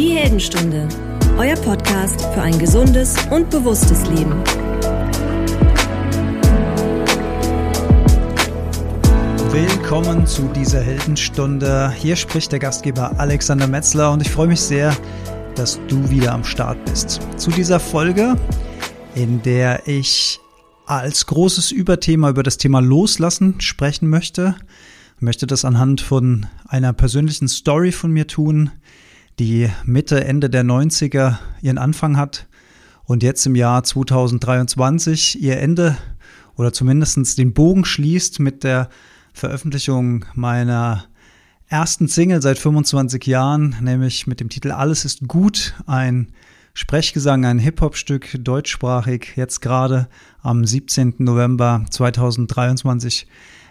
Die Heldenstunde, euer Podcast für ein gesundes und bewusstes Leben. Willkommen zu dieser Heldenstunde. Hier spricht der Gastgeber Alexander Metzler und ich freue mich sehr, dass du wieder am Start bist. Zu dieser Folge, in der ich als großes Überthema über das Thema Loslassen sprechen möchte. Ich möchte das anhand von einer persönlichen Story von mir tun, die Mitte, Ende der 90er ihren Anfang hat und jetzt im Jahr 2023 ihr Ende oder zumindest den Bogen schließt mit der Veröffentlichung meiner ersten Single seit 25 Jahren, nämlich mit dem Titel Alles ist gut, ein Sprechgesang, ein Hip-Hop-Stück, deutschsprachig, jetzt gerade am 17. November 2023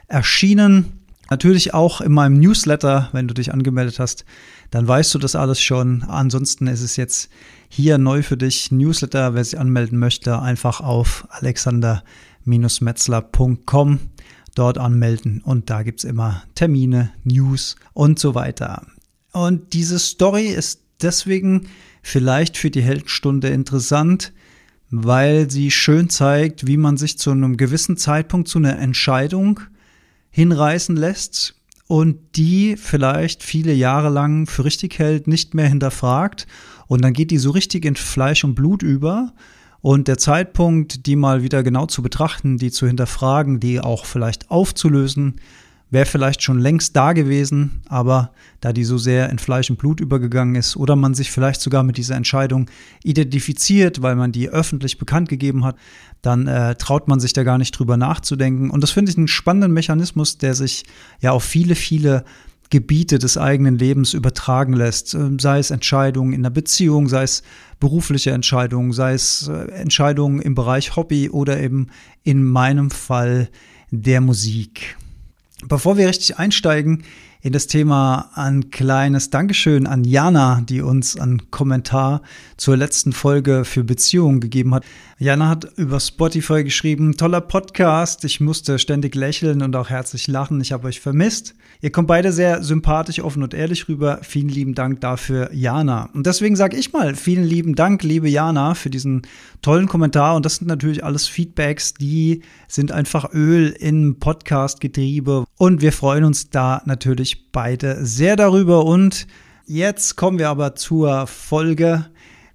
erschienen. Natürlich auch in meinem Newsletter, wenn du dich angemeldet hast, dann weißt du das alles schon. Ansonsten ist es jetzt hier neu für dich. Newsletter, wer sich anmelden möchte, einfach auf alexander-metzler.com dort anmelden und da gibt es immer Termine, News und so weiter. Und diese Story ist deswegen vielleicht für die Heldstunde interessant, weil sie schön zeigt, wie man sich zu einem gewissen Zeitpunkt zu einer Entscheidung hinreißen lässt und die vielleicht viele Jahre lang für richtig hält, nicht mehr hinterfragt. Und dann geht die so richtig in Fleisch und Blut über. Und der Zeitpunkt, die mal wieder genau zu betrachten, die zu hinterfragen, die auch vielleicht aufzulösen, wäre vielleicht schon längst da gewesen, aber da die so sehr in Fleisch und Blut übergegangen ist oder man sich vielleicht sogar mit dieser Entscheidung identifiziert, weil man die öffentlich bekannt gegeben hat, dann äh, traut man sich da gar nicht drüber nachzudenken. Und das finde ich einen spannenden Mechanismus, der sich ja auf viele, viele Gebiete des eigenen Lebens übertragen lässt, ähm, sei es Entscheidungen in der Beziehung, sei es berufliche Entscheidungen, sei es äh, Entscheidungen im Bereich Hobby oder eben in meinem Fall der Musik. Bevor wir richtig einsteigen in das Thema, ein kleines Dankeschön an Jana, die uns einen Kommentar zur letzten Folge für Beziehungen gegeben hat. Jana hat über Spotify geschrieben, toller Podcast, ich musste ständig lächeln und auch herzlich lachen, ich habe euch vermisst. Ihr kommt beide sehr sympathisch, offen und ehrlich rüber. Vielen lieben Dank dafür, Jana. Und deswegen sage ich mal, vielen lieben Dank, liebe Jana, für diesen tollen Kommentar. Und das sind natürlich alles Feedbacks, die sind einfach Öl im Podcast-Getriebe. Und wir freuen uns da natürlich beide sehr darüber. Und jetzt kommen wir aber zur Folge.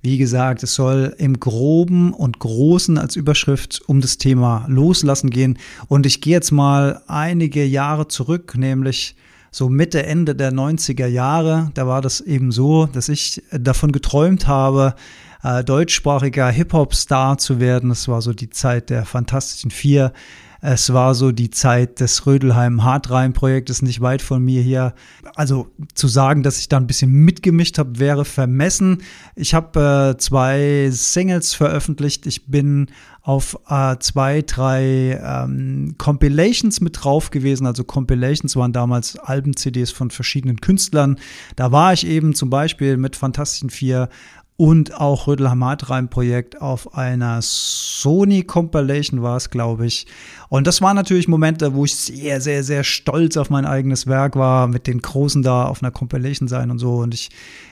Wie gesagt, es soll im Groben und Großen als Überschrift um das Thema Loslassen gehen. Und ich gehe jetzt mal einige Jahre zurück, nämlich so Mitte, Ende der 90er Jahre. Da war das eben so, dass ich davon geträumt habe, äh, deutschsprachiger Hip-Hop-Star zu werden. Das war so die Zeit der Fantastischen Vier. Es war so die Zeit des Rödelheim Hartrein-Projektes nicht weit von mir hier. Also zu sagen, dass ich da ein bisschen mitgemischt habe, wäre vermessen. Ich habe äh, zwei Singles veröffentlicht. Ich bin auf äh, zwei, drei ähm, Compilations mit drauf gewesen. Also Compilations waren damals Alben-CDs von verschiedenen Künstlern. Da war ich eben zum Beispiel mit Fantastischen Vier und auch Rödel Hamatrein Projekt auf einer Sony Compilation war es, glaube ich. Und das waren natürlich Momente, wo ich sehr, sehr, sehr stolz auf mein eigenes Werk war, mit den Großen da auf einer Compilation sein und so. Und ich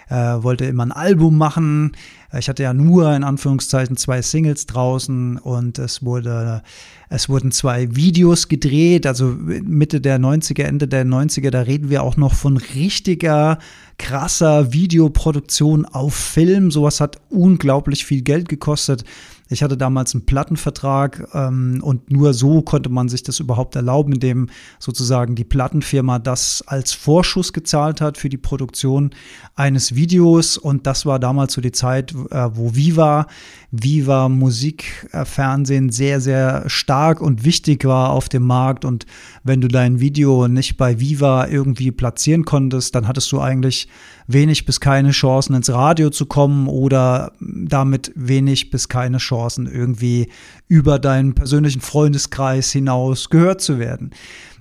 äh, wollte immer ein Album machen. Ich hatte ja nur in Anführungszeichen zwei Singles draußen und es wurde, es wurden zwei Videos gedreht, also Mitte der 90er, Ende der 90er, da reden wir auch noch von richtiger krasser Videoproduktion auf Film. Sowas hat unglaublich viel Geld gekostet. Ich hatte damals einen Plattenvertrag ähm, und nur so konnte man sich das überhaupt erlauben, indem sozusagen die Plattenfirma das als Vorschuss gezahlt hat für die Produktion eines Videos. Und das war damals so die Zeit, äh, wo Viva, Viva Musik, äh, Fernsehen sehr, sehr stark und wichtig war auf dem Markt. Und wenn du dein Video nicht bei Viva irgendwie platzieren konntest, dann hattest du eigentlich wenig bis keine Chancen ins Radio zu kommen oder damit wenig bis keine Chancen irgendwie über deinen persönlichen Freundeskreis hinaus gehört zu werden.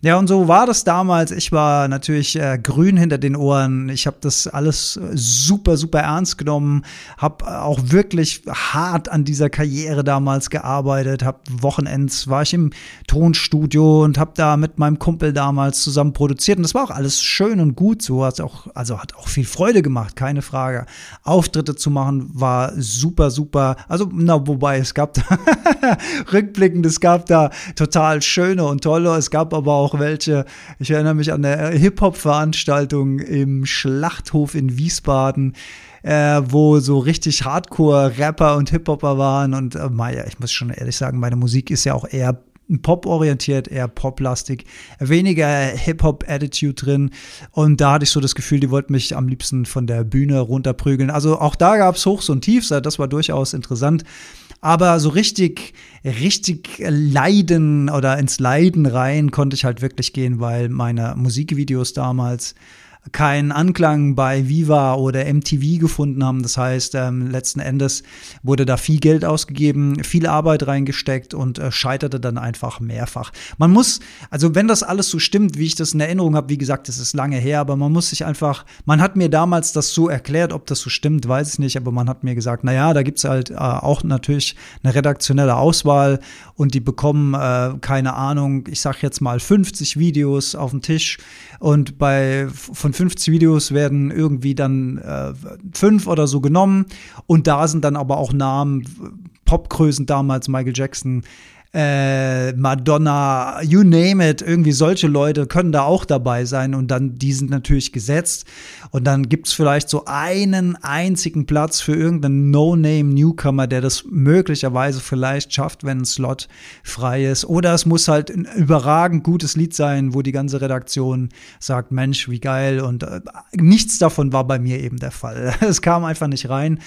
Ja, und so war das damals. Ich war natürlich äh, grün hinter den Ohren. Ich habe das alles super, super ernst genommen, habe auch wirklich hart an dieser Karriere damals gearbeitet, habe Wochenends war ich im Tonstudio und habe da mit meinem Kumpel damals zusammen produziert und das war auch alles schön und gut so, hat auch also hat auch viel Freude gemacht, keine Frage. Auftritte zu machen war super super. Also na wobei es gab da rückblickend, es gab da total schöne und tolle, es gab aber auch welche. Ich erinnere mich an eine Hip-Hop Veranstaltung im Schlachthof in Wiesbaden äh, wo so richtig Hardcore-Rapper und Hip-Hopper waren. Und äh, Maya, ich muss schon ehrlich sagen, meine Musik ist ja auch eher Pop-orientiert, eher Pop-lastig, weniger Hip-Hop-Attitude drin. Und da hatte ich so das Gefühl, die wollten mich am liebsten von der Bühne runterprügeln. Also auch da gab es Hochs und Tiefs, das war durchaus interessant. Aber so richtig, richtig leiden oder ins Leiden rein konnte ich halt wirklich gehen, weil meine Musikvideos damals keinen Anklang bei Viva oder MTV gefunden haben. Das heißt, ähm, letzten Endes wurde da viel Geld ausgegeben, viel Arbeit reingesteckt und äh, scheiterte dann einfach mehrfach. Man muss, also wenn das alles so stimmt, wie ich das in Erinnerung habe, wie gesagt, es ist lange her, aber man muss sich einfach, man hat mir damals das so erklärt, ob das so stimmt, weiß ich nicht, aber man hat mir gesagt, naja, da gibt's halt äh, auch natürlich eine redaktionelle Auswahl und die bekommen, äh, keine Ahnung, ich sag jetzt mal 50 Videos auf den Tisch und bei von 50 Videos werden irgendwie dann äh, fünf oder so genommen. Und da sind dann aber auch Namen, Popgrößen damals, Michael Jackson, äh, Madonna, you name it, irgendwie solche Leute können da auch dabei sein und dann, die sind natürlich gesetzt und dann gibt's vielleicht so einen einzigen Platz für irgendeinen No-Name-Newcomer, der das möglicherweise vielleicht schafft, wenn ein Slot frei ist oder es muss halt ein überragend gutes Lied sein, wo die ganze Redaktion sagt, Mensch, wie geil und äh, nichts davon war bei mir eben der Fall. Es kam einfach nicht rein.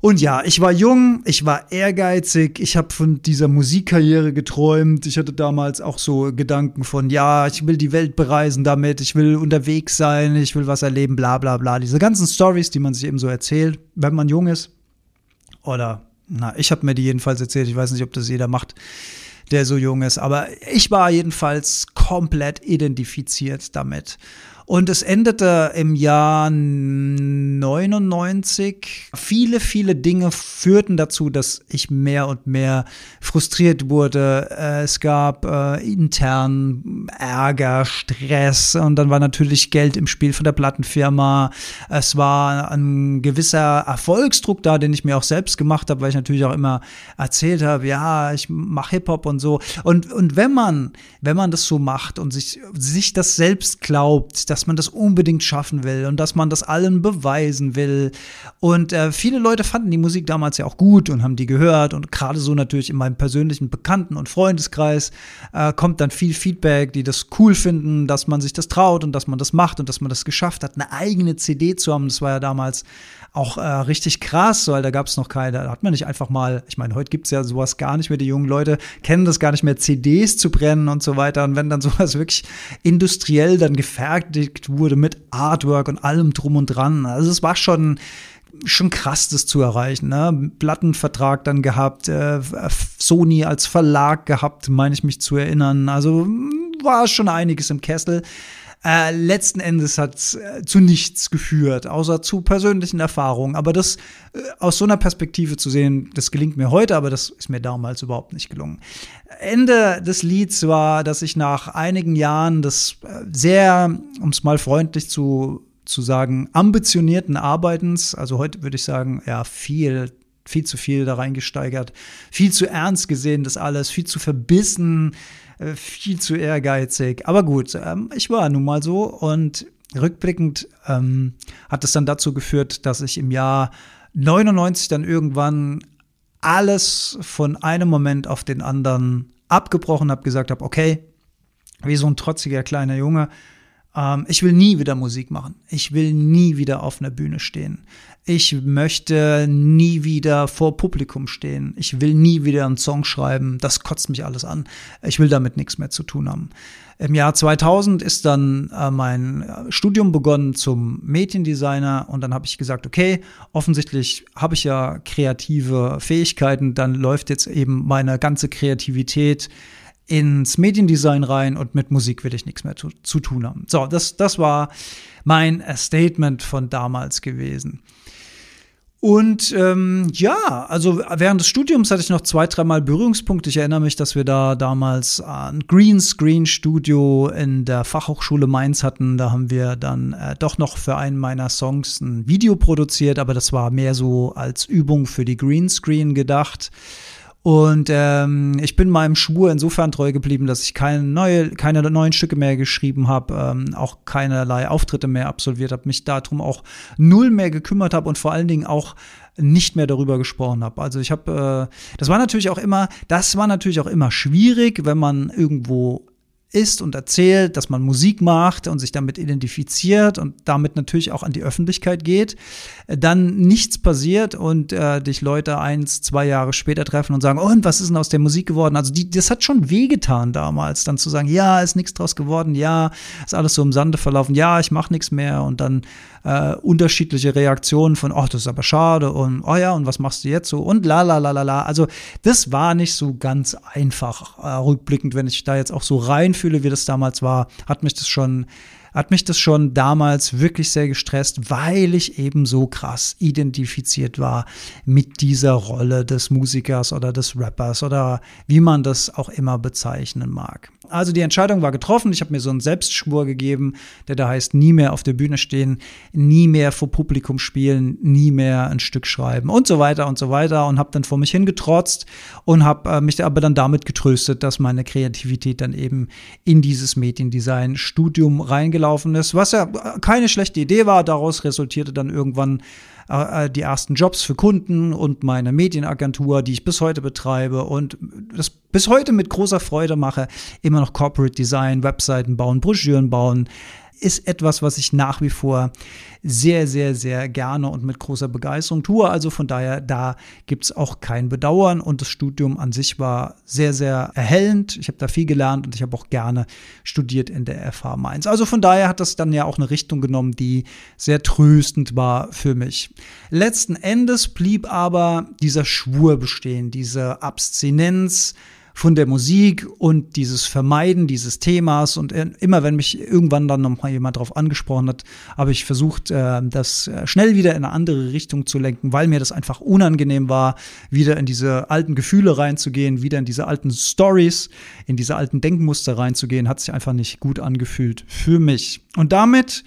Und ja, ich war jung, ich war ehrgeizig, ich habe von dieser Musikkarriere geträumt. Ich hatte damals auch so Gedanken von, ja, ich will die Welt bereisen damit, ich will unterwegs sein, ich will was erleben, bla bla bla. Diese ganzen Stories, die man sich eben so erzählt, wenn man jung ist. Oder, na, ich habe mir die jedenfalls erzählt, ich weiß nicht, ob das jeder macht, der so jung ist. Aber ich war jedenfalls komplett identifiziert damit. Und es endete im Jahr 99. Viele, viele Dinge führten dazu, dass ich mehr und mehr frustriert wurde. Äh, es gab äh, intern Ärger, Stress und dann war natürlich Geld im Spiel von der Plattenfirma. Es war ein gewisser Erfolgsdruck da, den ich mir auch selbst gemacht habe, weil ich natürlich auch immer erzählt habe, ja, ich mache Hip-Hop und so. Und, und wenn man, wenn man das so macht und sich, sich das selbst glaubt, dass dass man das unbedingt schaffen will und dass man das allen beweisen will. Und äh, viele Leute fanden die Musik damals ja auch gut und haben die gehört. Und gerade so natürlich in meinem persönlichen Bekannten- und Freundeskreis äh, kommt dann viel Feedback, die das cool finden, dass man sich das traut und dass man das macht und dass man das geschafft hat, eine eigene CD zu haben. Das war ja damals auch äh, richtig krass, weil da gab es noch keine, da hat man nicht einfach mal, ich meine, heute gibt es ja sowas gar nicht mehr, die jungen Leute kennen das gar nicht mehr, CDs zu brennen und so weiter. Und wenn dann sowas wirklich industriell dann gefertigt wurde mit Artwork und allem drum und dran, also es war schon schon krass, das zu erreichen. Ne? Plattenvertrag dann gehabt, äh, Sony als Verlag gehabt, meine ich mich zu erinnern. Also war schon einiges im Kessel. Äh, letzten Endes hat es äh, zu nichts geführt, außer zu persönlichen Erfahrungen. Aber das äh, aus so einer Perspektive zu sehen, das gelingt mir heute, aber das ist mir damals überhaupt nicht gelungen. Ende des Lieds war, dass ich nach einigen Jahren des äh, sehr, um es mal freundlich zu, zu sagen, ambitionierten Arbeitens, also heute würde ich sagen, ja, viel viel zu viel da reingesteigert, viel zu ernst gesehen, das alles, viel zu verbissen, äh, viel zu ehrgeizig. Aber gut, ähm, ich war nun mal so und rückblickend ähm, hat es dann dazu geführt, dass ich im Jahr 99 dann irgendwann alles von einem Moment auf den anderen abgebrochen habe, gesagt habe, okay, wie so ein trotziger kleiner Junge, ähm, ich will nie wieder Musik machen. Ich will nie wieder auf einer Bühne stehen. Ich möchte nie wieder vor Publikum stehen. Ich will nie wieder einen Song schreiben. Das kotzt mich alles an. Ich will damit nichts mehr zu tun haben. Im Jahr 2000 ist dann äh, mein Studium begonnen zum Mediendesigner und dann habe ich gesagt, okay, offensichtlich habe ich ja kreative Fähigkeiten, dann läuft jetzt eben meine ganze Kreativität ins Mediendesign rein und mit Musik will ich nichts mehr zu, zu tun haben. So, das, das war mein Statement von damals gewesen. Und ähm, ja, also während des Studiums hatte ich noch zwei, dreimal Berührungspunkte. Ich erinnere mich, dass wir da damals ein Greenscreen-Studio in der Fachhochschule Mainz hatten. Da haben wir dann äh, doch noch für einen meiner Songs ein Video produziert, aber das war mehr so als Übung für die Greenscreen gedacht. Und ähm, ich bin meinem Schwur insofern treu geblieben, dass ich keine, neue, keine neuen Stücke mehr geschrieben habe, ähm, auch keinerlei Auftritte mehr absolviert habe, mich darum auch null mehr gekümmert habe und vor allen Dingen auch nicht mehr darüber gesprochen habe. Also ich habe, äh, das war natürlich auch immer, das war natürlich auch immer schwierig, wenn man irgendwo ist und erzählt, dass man Musik macht und sich damit identifiziert und damit natürlich auch an die Öffentlichkeit geht, dann nichts passiert und äh, dich Leute eins, zwei Jahre später treffen und sagen, oh, und was ist denn aus der Musik geworden? Also die, das hat schon wehgetan damals, dann zu sagen, ja, ist nichts draus geworden, ja, ist alles so im Sande verlaufen, ja, ich mache nichts mehr und dann äh, unterschiedliche Reaktionen von, ach, das ist aber schade und, oh ja, und was machst du jetzt so und la la la la la. Also das war nicht so ganz einfach, äh, rückblickend, wenn ich da jetzt auch so reinfühle, wie das damals war, hat mich das schon hat mich das schon damals wirklich sehr gestresst, weil ich eben so krass identifiziert war mit dieser Rolle des Musikers oder des Rappers oder wie man das auch immer bezeichnen mag. Also die Entscheidung war getroffen. Ich habe mir so einen Selbstschwur gegeben, der da heißt, nie mehr auf der Bühne stehen, nie mehr vor Publikum spielen, nie mehr ein Stück schreiben und so weiter und so weiter und habe dann vor mich hingetrotzt und habe äh, mich aber dann damit getröstet, dass meine Kreativität dann eben in dieses Mediendesign-Studium reingelaufen ist, was ja keine schlechte Idee war. Daraus resultierte dann irgendwann äh, die ersten Jobs für Kunden und meine Medienagentur, die ich bis heute betreibe und das bis heute mit großer Freude mache, immer noch Corporate Design, Webseiten bauen, Broschüren bauen, ist etwas, was ich nach wie vor sehr, sehr, sehr gerne und mit großer Begeisterung tue. Also von daher, da gibt es auch kein Bedauern und das Studium an sich war sehr, sehr erhellend. Ich habe da viel gelernt und ich habe auch gerne studiert in der FH Mainz. Also von daher hat das dann ja auch eine Richtung genommen, die sehr tröstend war für mich. Letzten Endes blieb aber dieser Schwur bestehen, diese Abstinenz, von der Musik und dieses Vermeiden dieses Themas. Und immer, wenn mich irgendwann dann noch mal jemand darauf angesprochen hat, habe ich versucht, äh, das äh, schnell wieder in eine andere Richtung zu lenken, weil mir das einfach unangenehm war, wieder in diese alten Gefühle reinzugehen, wieder in diese alten Stories, in diese alten Denkmuster reinzugehen, hat sich einfach nicht gut angefühlt für mich. Und damit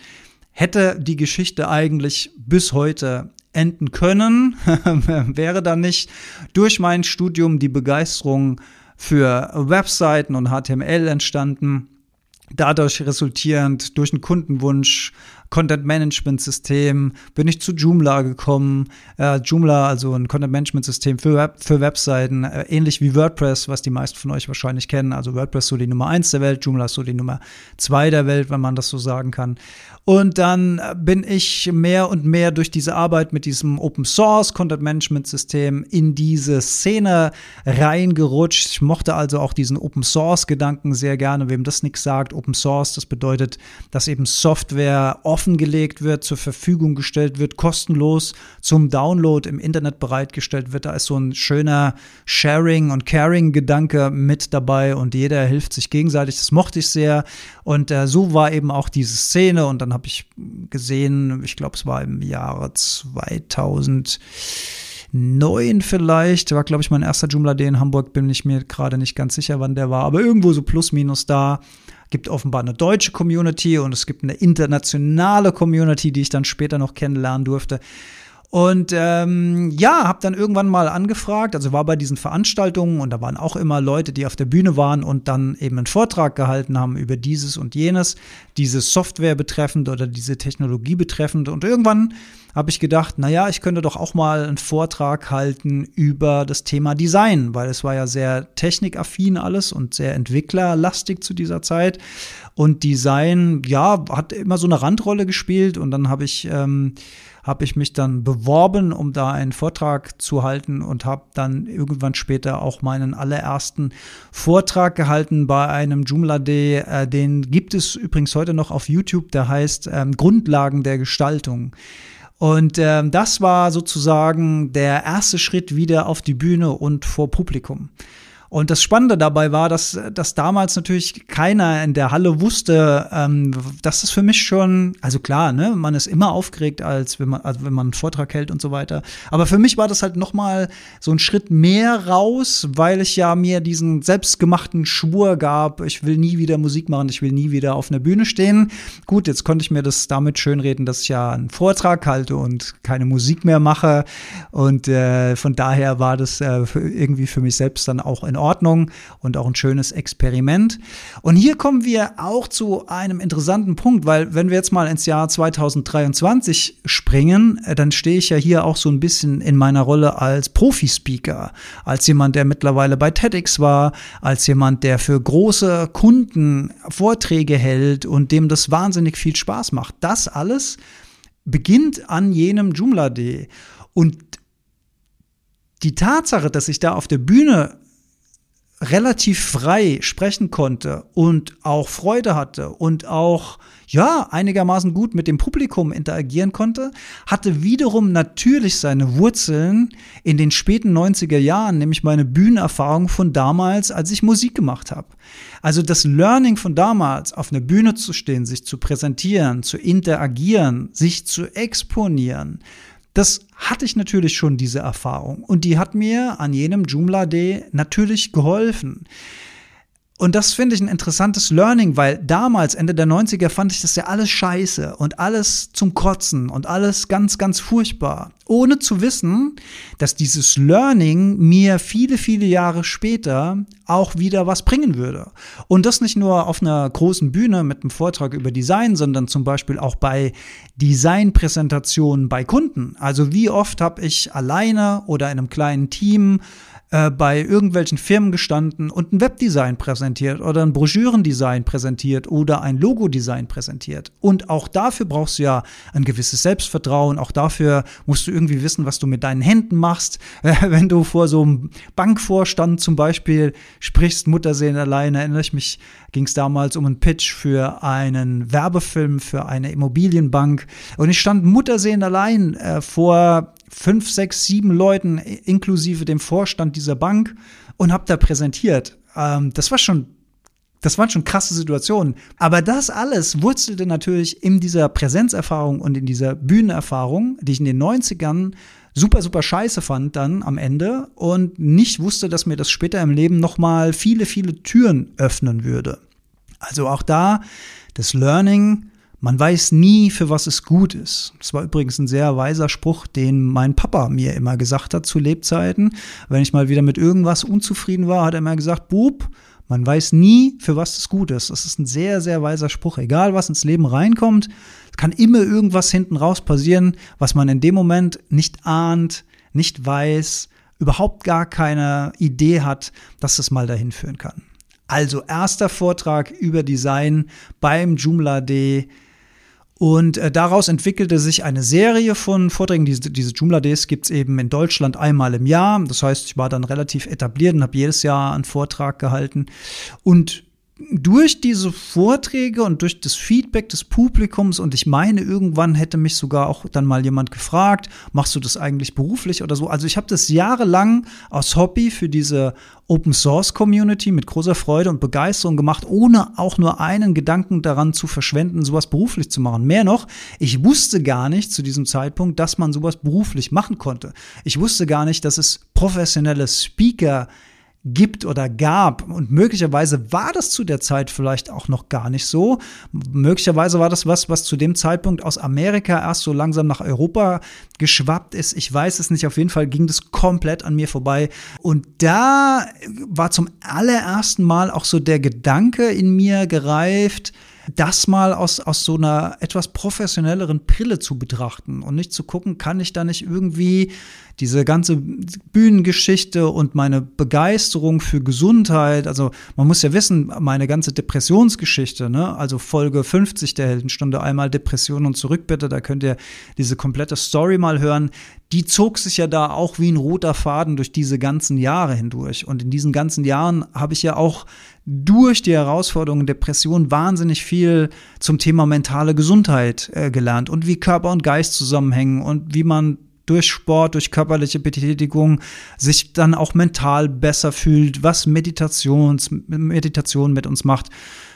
hätte die Geschichte eigentlich bis heute enden können, wäre da nicht durch mein Studium die Begeisterung für Webseiten und HTML entstanden. Dadurch resultierend durch einen Kundenwunsch Content Management System, bin ich zu Joomla gekommen. Äh, Joomla, also ein Content Management System für, Web, für Webseiten, äh, ähnlich wie WordPress, was die meisten von euch wahrscheinlich kennen. Also WordPress so die Nummer eins der Welt, Joomla ist so die Nummer zwei der Welt, wenn man das so sagen kann. Und dann bin ich mehr und mehr durch diese Arbeit mit diesem Open Source Content Management System in diese Szene reingerutscht. Ich mochte also auch diesen Open Source Gedanken sehr gerne. Wem das nichts sagt, Open Source, das bedeutet, dass eben Software offen offengelegt wird, zur Verfügung gestellt wird, kostenlos zum Download im Internet bereitgestellt wird. Da ist so ein schöner Sharing- und Caring-Gedanke mit dabei und jeder hilft sich gegenseitig. Das mochte ich sehr. Und äh, so war eben auch diese Szene. Und dann habe ich gesehen, ich glaube, es war im Jahre 2000 neun vielleicht. War, glaube ich, mein erster Joomla Day in Hamburg. Bin ich mir gerade nicht ganz sicher, wann der war. Aber irgendwo so plus minus da gibt offenbar eine deutsche Community und es gibt eine internationale Community, die ich dann später noch kennenlernen durfte. Und ähm, ja, habe dann irgendwann mal angefragt, also war bei diesen Veranstaltungen und da waren auch immer Leute, die auf der Bühne waren und dann eben einen Vortrag gehalten haben über dieses und jenes, diese Software betreffend oder diese Technologie betreffend. Und irgendwann habe ich gedacht, naja, ich könnte doch auch mal einen Vortrag halten über das Thema Design, weil es war ja sehr technikaffin alles und sehr entwicklerlastig zu dieser Zeit. Und Design, ja, hat immer so eine Randrolle gespielt und dann habe ich ähm, habe ich mich dann beworben, um da einen Vortrag zu halten und habe dann irgendwann später auch meinen allerersten Vortrag gehalten bei einem Joomla Day. Äh, den gibt es übrigens heute noch auf YouTube, der heißt ähm, Grundlagen der Gestaltung. Und ähm, das war sozusagen der erste Schritt wieder auf die Bühne und vor Publikum. Und das Spannende dabei war, dass, dass damals natürlich keiner in der Halle wusste, ähm, dass das für mich schon, also klar, ne, man ist immer aufgeregt, als wenn man, also wenn man einen Vortrag hält und so weiter. Aber für mich war das halt nochmal so ein Schritt mehr raus, weil ich ja mir diesen selbstgemachten Schwur gab, ich will nie wieder Musik machen, ich will nie wieder auf einer Bühne stehen. Gut, jetzt konnte ich mir das damit schönreden, dass ich ja einen Vortrag halte und keine Musik mehr mache. Und äh, von daher war das äh, irgendwie für mich selbst dann auch in Ordnung und auch ein schönes Experiment. Und hier kommen wir auch zu einem interessanten Punkt, weil wenn wir jetzt mal ins Jahr 2023 springen, äh, dann stehe ich ja hier auch so ein bisschen in meiner Rolle als Profi-Speaker, als jemand, der mittlerweile bei TEDx war, als jemand, der für große Kunden Vorträge hält und dem das wahnsinnig viel Spaß macht. Das alles beginnt an jenem Joomla Day. Und die Tatsache, dass ich da auf der Bühne relativ frei sprechen konnte und auch Freude hatte und auch ja einigermaßen gut mit dem Publikum interagieren konnte, hatte wiederum natürlich seine Wurzeln in den späten 90er Jahren, nämlich meine Bühnenerfahrung von damals, als ich Musik gemacht habe. Also das Learning von damals, auf einer Bühne zu stehen, sich zu präsentieren, zu interagieren, sich zu exponieren, das hatte ich natürlich schon diese Erfahrung und die hat mir an jenem Joomla Day natürlich geholfen. Und das finde ich ein interessantes Learning, weil damals, Ende der 90er, fand ich das ja alles scheiße und alles zum Kotzen und alles ganz, ganz furchtbar. Ohne zu wissen, dass dieses Learning mir viele, viele Jahre später auch wieder was bringen würde. Und das nicht nur auf einer großen Bühne mit einem Vortrag über Design, sondern zum Beispiel auch bei Designpräsentationen bei Kunden. Also wie oft habe ich alleine oder in einem kleinen Team äh, bei irgendwelchen Firmen gestanden und ein Webdesign präsentiert oder ein Broschürendesign präsentiert oder ein Logodesign präsentiert. Und auch dafür brauchst du ja ein gewisses Selbstvertrauen. Auch dafür musst du irgendwie wissen, was du mit deinen Händen machst. wenn du vor so einem Bankvorstand zum Beispiel sprichst, Muttersehen alleine, erinnere ich mich, ging es damals um einen Pitch für einen Werbefilm für eine Immobilienbank. Und ich stand Muttersehen allein äh, vor fünf, sechs, sieben Leuten, inklusive dem Vorstand dieser Bank, und habe da präsentiert. Ähm, das war schon das waren schon krasse Situationen. Aber das alles wurzelte natürlich in dieser Präsenzerfahrung und in dieser Bühnenerfahrung, die ich in den 90ern super, super scheiße fand dann am Ende und nicht wusste, dass mir das später im Leben nochmal viele, viele Türen öffnen würde. Also auch da das Learning, man weiß nie, für was es gut ist. Das war übrigens ein sehr weiser Spruch, den mein Papa mir immer gesagt hat zu Lebzeiten. Wenn ich mal wieder mit irgendwas unzufrieden war, hat er immer gesagt, Bub, man weiß nie, für was es gut ist. Das ist ein sehr, sehr weiser Spruch. Egal, was ins Leben reinkommt, kann immer irgendwas hinten raus passieren, was man in dem Moment nicht ahnt, nicht weiß, überhaupt gar keine Idee hat, dass es mal dahin führen kann. Also erster Vortrag über Design beim Joomla Day und äh, daraus entwickelte sich eine Serie von Vorträgen. Diese, diese Joomla Days gibt es eben in Deutschland einmal im Jahr. Das heißt, ich war dann relativ etabliert und habe jedes Jahr einen Vortrag gehalten. Und durch diese Vorträge und durch das Feedback des Publikums und ich meine, irgendwann hätte mich sogar auch dann mal jemand gefragt, machst du das eigentlich beruflich oder so? Also ich habe das jahrelang aus Hobby für diese Open Source Community mit großer Freude und Begeisterung gemacht, ohne auch nur einen Gedanken daran zu verschwenden, sowas beruflich zu machen. Mehr noch, ich wusste gar nicht zu diesem Zeitpunkt, dass man sowas beruflich machen konnte. Ich wusste gar nicht, dass es professionelle Speaker gibt oder gab. Und möglicherweise war das zu der Zeit vielleicht auch noch gar nicht so. Möglicherweise war das was, was zu dem Zeitpunkt aus Amerika erst so langsam nach Europa geschwappt ist. Ich weiß es nicht. Auf jeden Fall ging das komplett an mir vorbei. Und da war zum allerersten Mal auch so der Gedanke in mir gereift, das mal aus, aus so einer etwas professionelleren Brille zu betrachten und nicht zu gucken, kann ich da nicht irgendwie diese ganze Bühnengeschichte und meine Begeisterung für Gesundheit, also man muss ja wissen, meine ganze Depressionsgeschichte, ne, also Folge 50 der Heldenstunde, einmal Depression und zurück bitte, da könnt ihr diese komplette Story mal hören, die zog sich ja da auch wie ein roter Faden durch diese ganzen Jahre hindurch. Und in diesen ganzen Jahren habe ich ja auch durch die Herausforderungen Depression wahnsinnig viel zum Thema mentale Gesundheit äh, gelernt und wie Körper und Geist zusammenhängen und wie man durch Sport, durch körperliche Betätigung sich dann auch mental besser fühlt, was Meditations, Meditation mit uns macht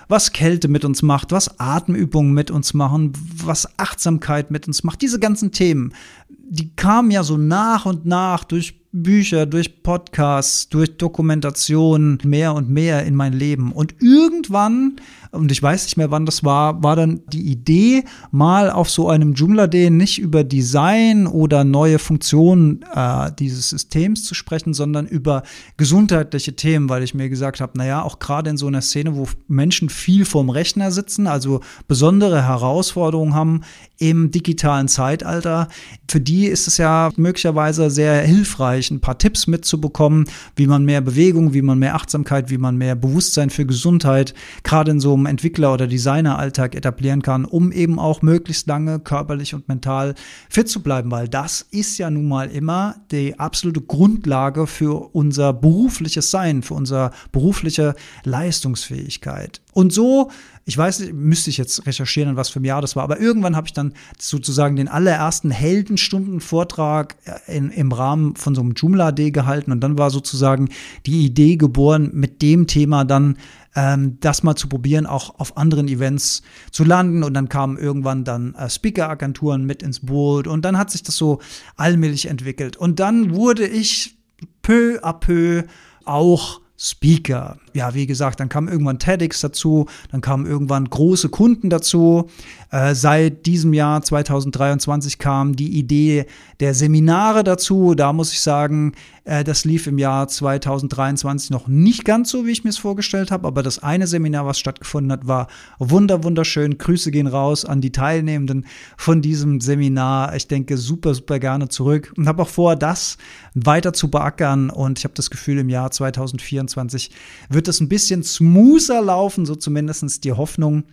was Kälte mit uns macht, was Atemübungen mit uns machen, was Achtsamkeit mit uns macht. Diese ganzen Themen, die kamen ja so nach und nach durch Bücher, durch Podcasts, durch Dokumentationen mehr und mehr in mein Leben. Und irgendwann und ich weiß nicht mehr, wann das war, war dann die Idee, mal auf so einem Joomla Day nicht über Design oder neue Funktionen äh, dieses Systems zu sprechen, sondern über gesundheitliche Themen, weil ich mir gesagt habe, naja, auch gerade in so einer Szene, wo Menschen viel vorm Rechner sitzen, also besondere Herausforderungen haben im digitalen Zeitalter, für die ist es ja möglicherweise sehr hilfreich, ein paar Tipps mitzubekommen, wie man mehr Bewegung, wie man mehr Achtsamkeit, wie man mehr Bewusstsein für Gesundheit, gerade in so einem Entwickler- oder Designeralltag etablieren kann, um eben auch möglichst lange körperlich und mental fit zu bleiben, weil das ist ja nun mal immer die absolute Grundlage für unser berufliches Sein, für unsere berufliche Leistungsfähigkeit. Und so, ich weiß nicht, müsste ich jetzt recherchieren, in was für ein Jahr das war, aber irgendwann habe ich dann sozusagen den allerersten Heldenstunden-Vortrag äh, im Rahmen von so einem Joomla-D gehalten und dann war sozusagen die Idee geboren, mit dem Thema dann ähm, das mal zu probieren, auch auf anderen Events zu landen. Und dann kamen irgendwann dann äh, Speaker-Agenturen mit ins Boot und dann hat sich das so allmählich entwickelt. Und dann wurde ich peu à peu auch Speaker. Ja, wie gesagt, dann kam irgendwann TEDx dazu, dann kamen irgendwann große Kunden dazu. Äh, seit diesem Jahr 2023 kam die Idee der Seminare dazu. Da muss ich sagen, das lief im Jahr 2023 noch nicht ganz so, wie ich mir es vorgestellt habe, aber das eine Seminar, was stattgefunden hat, war wunder wunderschön. Grüße gehen raus an die Teilnehmenden von diesem Seminar. Ich denke super, super gerne zurück und habe auch vor, das weiter zu beackern. Und ich habe das Gefühl, im Jahr 2024 wird es ein bisschen smoother laufen, so zumindest die Hoffnung.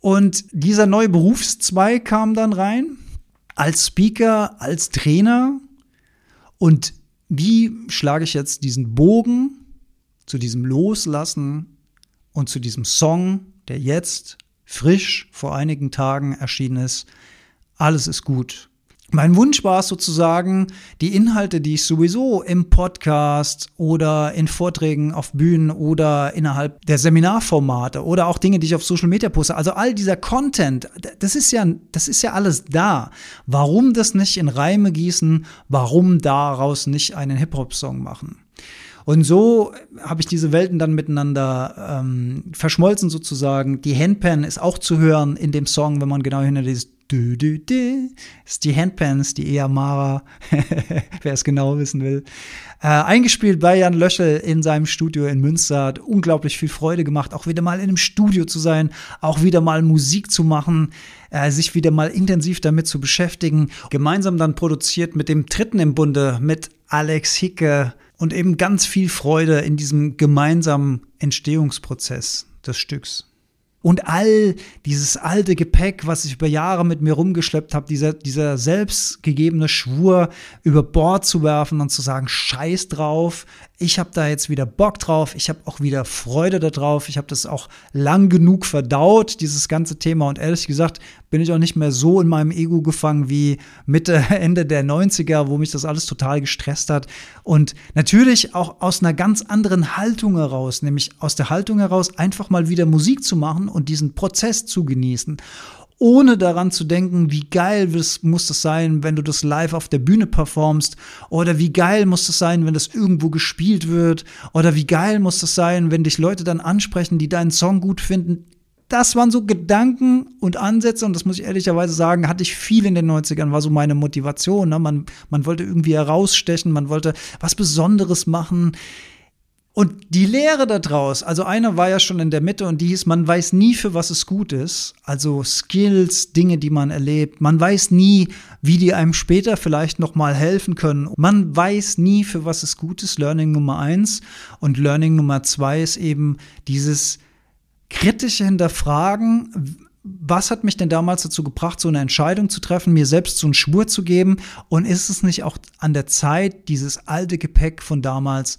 Und dieser neue Berufszweig kam dann rein als Speaker, als Trainer. Und wie schlage ich jetzt diesen Bogen zu diesem Loslassen und zu diesem Song, der jetzt frisch vor einigen Tagen erschienen ist? Alles ist gut. Mein Wunsch war es sozusagen, die Inhalte, die ich sowieso im Podcast oder in Vorträgen auf Bühnen oder innerhalb der Seminarformate oder auch Dinge, die ich auf Social Media poste, also all dieser Content, das ist ja, das ist ja alles da. Warum das nicht in Reime gießen? Warum daraus nicht einen Hip-Hop-Song machen? Und so habe ich diese Welten dann miteinander ähm, verschmolzen sozusagen. Die Handpan ist auch zu hören in dem Song, wenn man genau hinter dieses Du, ist die Handpans, die Eamara, wer es genau wissen will. Äh, eingespielt bei Jan Löschel in seinem Studio in Münster, hat unglaublich viel Freude gemacht, auch wieder mal in einem Studio zu sein, auch wieder mal Musik zu machen, äh, sich wieder mal intensiv damit zu beschäftigen. Gemeinsam dann produziert mit dem Dritten im Bunde, mit Alex Hicke und eben ganz viel Freude in diesem gemeinsamen Entstehungsprozess des Stücks. Und all dieses alte Gepäck, was ich über Jahre mit mir rumgeschleppt habe, dieser, dieser selbstgegebene Schwur über Bord zu werfen und zu sagen, scheiß drauf, ich habe da jetzt wieder Bock drauf, ich habe auch wieder Freude darauf, ich habe das auch lang genug verdaut, dieses ganze Thema. Und ehrlich gesagt bin ich auch nicht mehr so in meinem Ego gefangen wie Mitte, Ende der 90er, wo mich das alles total gestresst hat. Und natürlich auch aus einer ganz anderen Haltung heraus, nämlich aus der Haltung heraus, einfach mal wieder Musik zu machen und diesen Prozess zu genießen ohne daran zu denken, wie geil muss das sein, wenn du das live auf der Bühne performst oder wie geil muss das sein, wenn das irgendwo gespielt wird oder wie geil muss das sein, wenn dich Leute dann ansprechen, die deinen Song gut finden. Das waren so Gedanken und Ansätze und das muss ich ehrlicherweise sagen, hatte ich viel in den 90ern, war so meine Motivation. Ne? Man, man wollte irgendwie herausstechen, man wollte was Besonderes machen. Und die Lehre daraus, also einer war ja schon in der Mitte und die hieß, man weiß nie, für was es gut ist. Also Skills, Dinge, die man erlebt. Man weiß nie, wie die einem später vielleicht nochmal helfen können. Man weiß nie, für was es gut ist. Learning Nummer eins. Und Learning Nummer zwei ist eben dieses kritische Hinterfragen. Was hat mich denn damals dazu gebracht, so eine Entscheidung zu treffen, mir selbst so einen Schwur zu geben? Und ist es nicht auch an der Zeit, dieses alte Gepäck von damals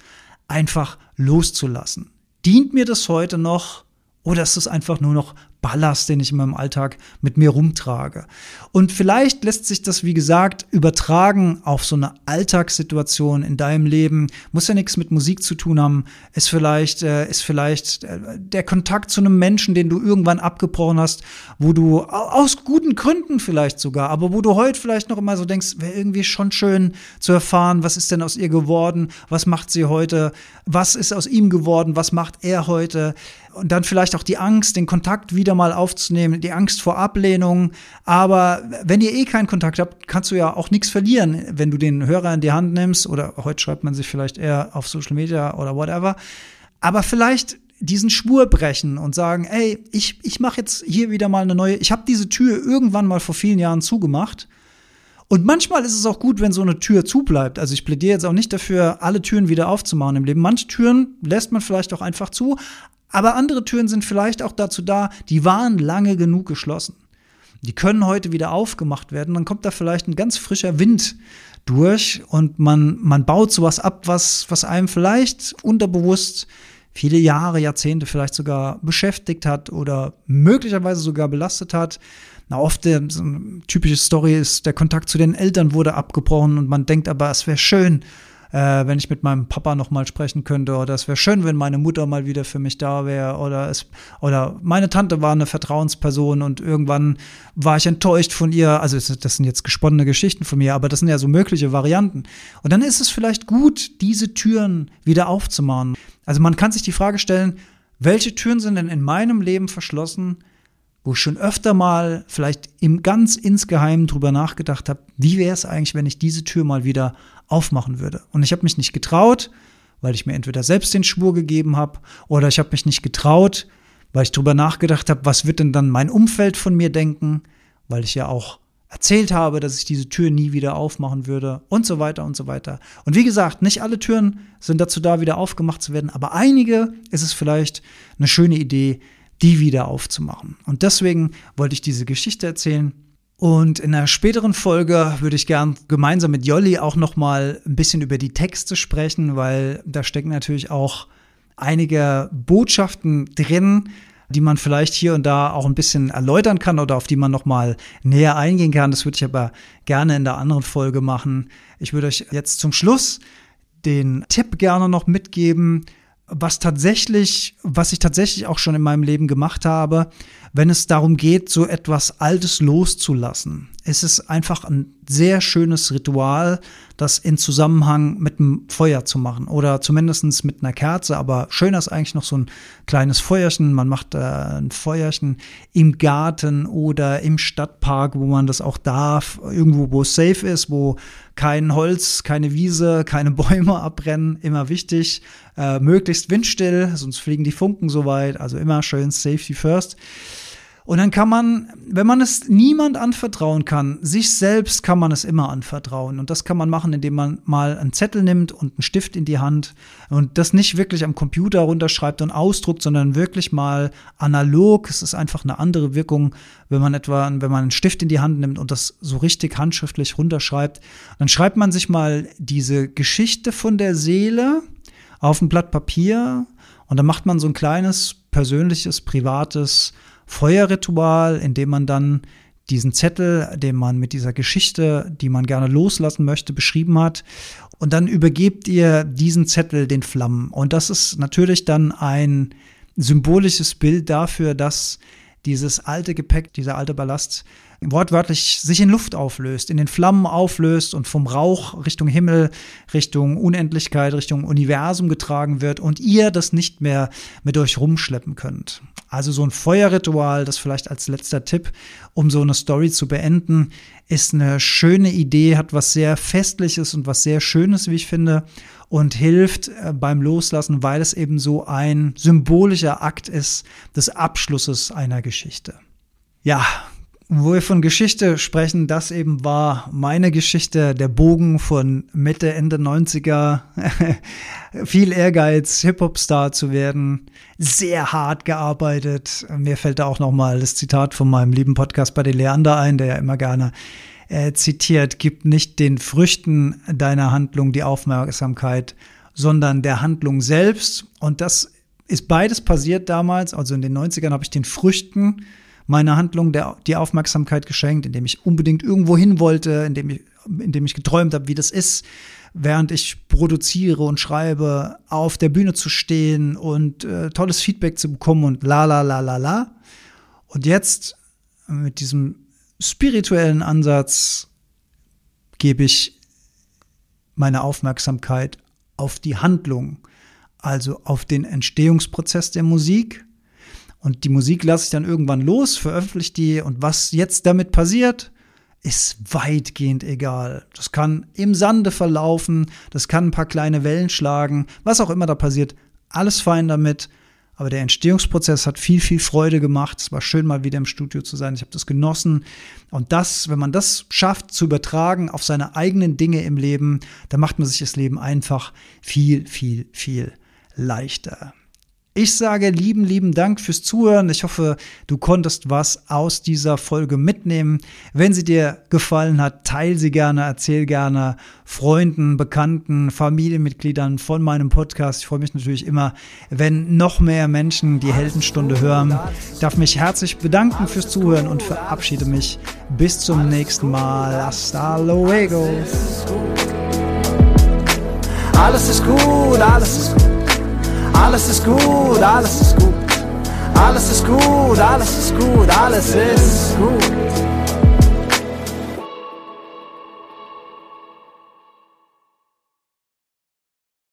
einfach loszulassen. Dient mir das heute noch oder ist es einfach nur noch Ballast, den ich in meinem Alltag mit mir rumtrage. Und vielleicht lässt sich das, wie gesagt, übertragen auf so eine Alltagssituation in deinem Leben. Muss ja nichts mit Musik zu tun haben. Ist vielleicht, äh, ist vielleicht äh, der Kontakt zu einem Menschen, den du irgendwann abgebrochen hast, wo du aus guten Gründen vielleicht sogar, aber wo du heute vielleicht noch immer so denkst, wäre irgendwie schon schön zu erfahren, was ist denn aus ihr geworden, was macht sie heute, was ist aus ihm geworden, was macht er heute und dann vielleicht auch die Angst, den Kontakt wieder mal aufzunehmen, die Angst vor Ablehnung. Aber wenn ihr eh keinen Kontakt habt, kannst du ja auch nichts verlieren, wenn du den Hörer in die Hand nimmst oder heute schreibt man sich vielleicht eher auf Social Media oder whatever. Aber vielleicht diesen Schwur brechen und sagen, ey, ich, ich mache jetzt hier wieder mal eine neue, ich habe diese Tür irgendwann mal vor vielen Jahren zugemacht. Und manchmal ist es auch gut, wenn so eine Tür zubleibt. Also ich plädiere jetzt auch nicht dafür, alle Türen wieder aufzumachen im Leben. Manche Türen lässt man vielleicht auch einfach zu, aber andere Türen sind vielleicht auch dazu da, die waren lange genug geschlossen. Die können heute wieder aufgemacht werden. Dann kommt da vielleicht ein ganz frischer Wind durch und man, man baut sowas ab, was, was einem vielleicht unterbewusst viele Jahre, Jahrzehnte vielleicht sogar beschäftigt hat oder möglicherweise sogar belastet hat. Na, oft der, so eine typische Story ist, der Kontakt zu den Eltern wurde abgebrochen und man denkt aber, es wäre schön, äh, wenn ich mit meinem Papa noch mal sprechen könnte oder es wäre schön, wenn meine Mutter mal wieder für mich da wäre oder es oder meine Tante war eine Vertrauensperson und irgendwann war ich enttäuscht von ihr. Also das sind jetzt gesponnene Geschichten von mir, aber das sind ja so mögliche Varianten. Und dann ist es vielleicht gut, diese Türen wieder aufzumachen. Also man kann sich die Frage stellen, welche Türen sind denn in meinem Leben verschlossen? Wo ich schon öfter mal vielleicht im ganz insgeheim drüber nachgedacht habe, wie wäre es eigentlich, wenn ich diese Tür mal wieder aufmachen würde. Und ich habe mich nicht getraut, weil ich mir entweder selbst den Schwur gegeben habe oder ich habe mich nicht getraut, weil ich drüber nachgedacht habe, was wird denn dann mein Umfeld von mir denken, weil ich ja auch erzählt habe, dass ich diese Tür nie wieder aufmachen würde und so weiter und so weiter. Und wie gesagt, nicht alle Türen sind dazu da, wieder aufgemacht zu werden, aber einige ist es vielleicht eine schöne Idee, die wieder aufzumachen. Und deswegen wollte ich diese Geschichte erzählen. Und in einer späteren Folge würde ich gern gemeinsam mit Jolli auch noch mal ein bisschen über die Texte sprechen, weil da stecken natürlich auch einige Botschaften drin, die man vielleicht hier und da auch ein bisschen erläutern kann oder auf die man noch mal näher eingehen kann. Das würde ich aber gerne in der anderen Folge machen. Ich würde euch jetzt zum Schluss den Tipp gerne noch mitgeben, was tatsächlich, was ich tatsächlich auch schon in meinem Leben gemacht habe, wenn es darum geht, so etwas Altes loszulassen. Es ist einfach ein sehr schönes Ritual, das in Zusammenhang mit dem Feuer zu machen oder zumindest mit einer Kerze. Aber schöner ist eigentlich noch so ein kleines Feuerchen. Man macht äh, ein Feuerchen im Garten oder im Stadtpark, wo man das auch darf. Irgendwo, wo es safe ist, wo kein Holz, keine Wiese, keine Bäume abbrennen. Immer wichtig. Äh, möglichst windstill, sonst fliegen die Funken so weit. Also immer schön Safety First. Und dann kann man, wenn man es niemand anvertrauen kann, sich selbst kann man es immer anvertrauen. Und das kann man machen, indem man mal einen Zettel nimmt und einen Stift in die Hand und das nicht wirklich am Computer runterschreibt und ausdruckt, sondern wirklich mal analog. Es ist einfach eine andere Wirkung, wenn man etwa, wenn man einen Stift in die Hand nimmt und das so richtig handschriftlich runterschreibt. Dann schreibt man sich mal diese Geschichte von der Seele auf ein Blatt Papier und dann macht man so ein kleines persönliches, privates Feuerritual, in dem man dann diesen Zettel, den man mit dieser Geschichte, die man gerne loslassen möchte, beschrieben hat. Und dann übergebt ihr diesen Zettel den Flammen. Und das ist natürlich dann ein symbolisches Bild dafür, dass dieses alte Gepäck, dieser alte Ballast wortwörtlich sich in Luft auflöst, in den Flammen auflöst und vom Rauch Richtung Himmel, Richtung Unendlichkeit, Richtung Universum getragen wird und ihr das nicht mehr mit euch rumschleppen könnt. Also so ein Feuerritual, das vielleicht als letzter Tipp, um so eine Story zu beenden, ist eine schöne Idee, hat was sehr Festliches und was sehr Schönes, wie ich finde, und hilft äh, beim Loslassen, weil es eben so ein symbolischer Akt ist des Abschlusses einer Geschichte. Ja, wo wir von Geschichte sprechen, das eben war meine Geschichte, der Bogen von Mitte, Ende 90er. Viel Ehrgeiz, Hip-Hop-Star zu werden. Sehr hart gearbeitet. Mir fällt da auch nochmal das Zitat von meinem lieben Podcast bei den Leander ein, der ja immer gerne äh, zitiert, gib nicht den Früchten deiner Handlung die Aufmerksamkeit, sondern der Handlung selbst. Und das ist beides passiert damals. Also in den 90ern habe ich den Früchten meiner Handlung der, die Aufmerksamkeit geschenkt, indem ich unbedingt irgendwo hin wollte, indem ich, indem ich geträumt habe, wie das ist, während ich produziere und schreibe, auf der Bühne zu stehen und äh, tolles Feedback zu bekommen und la la la la la. Und jetzt mit diesem spirituellen Ansatz gebe ich meine Aufmerksamkeit auf die Handlung, also auf den Entstehungsprozess der Musik. Und die Musik lasse ich dann irgendwann los, veröffentliche die und was jetzt damit passiert, ist weitgehend egal. Das kann im Sande verlaufen, das kann ein paar kleine Wellen schlagen, was auch immer da passiert, alles fein damit. Aber der Entstehungsprozess hat viel, viel Freude gemacht. Es war schön, mal wieder im Studio zu sein. Ich habe das genossen. Und das, wenn man das schafft zu übertragen auf seine eigenen Dinge im Leben, dann macht man sich das Leben einfach viel, viel, viel leichter. Ich sage lieben, lieben Dank fürs Zuhören. Ich hoffe, du konntest was aus dieser Folge mitnehmen. Wenn sie dir gefallen hat, teile sie gerne, erzähl gerne Freunden, Bekannten, Familienmitgliedern von meinem Podcast. Ich freue mich natürlich immer, wenn noch mehr Menschen die Heldenstunde hören. Ich darf mich herzlich bedanken fürs Zuhören und verabschiede mich. Bis zum nächsten Mal. Hasta luego. Alles ist gut, alles ist gut. Alles ist gut, alles ist gut. Alles ist gut, alles ist gut, alles ist gut.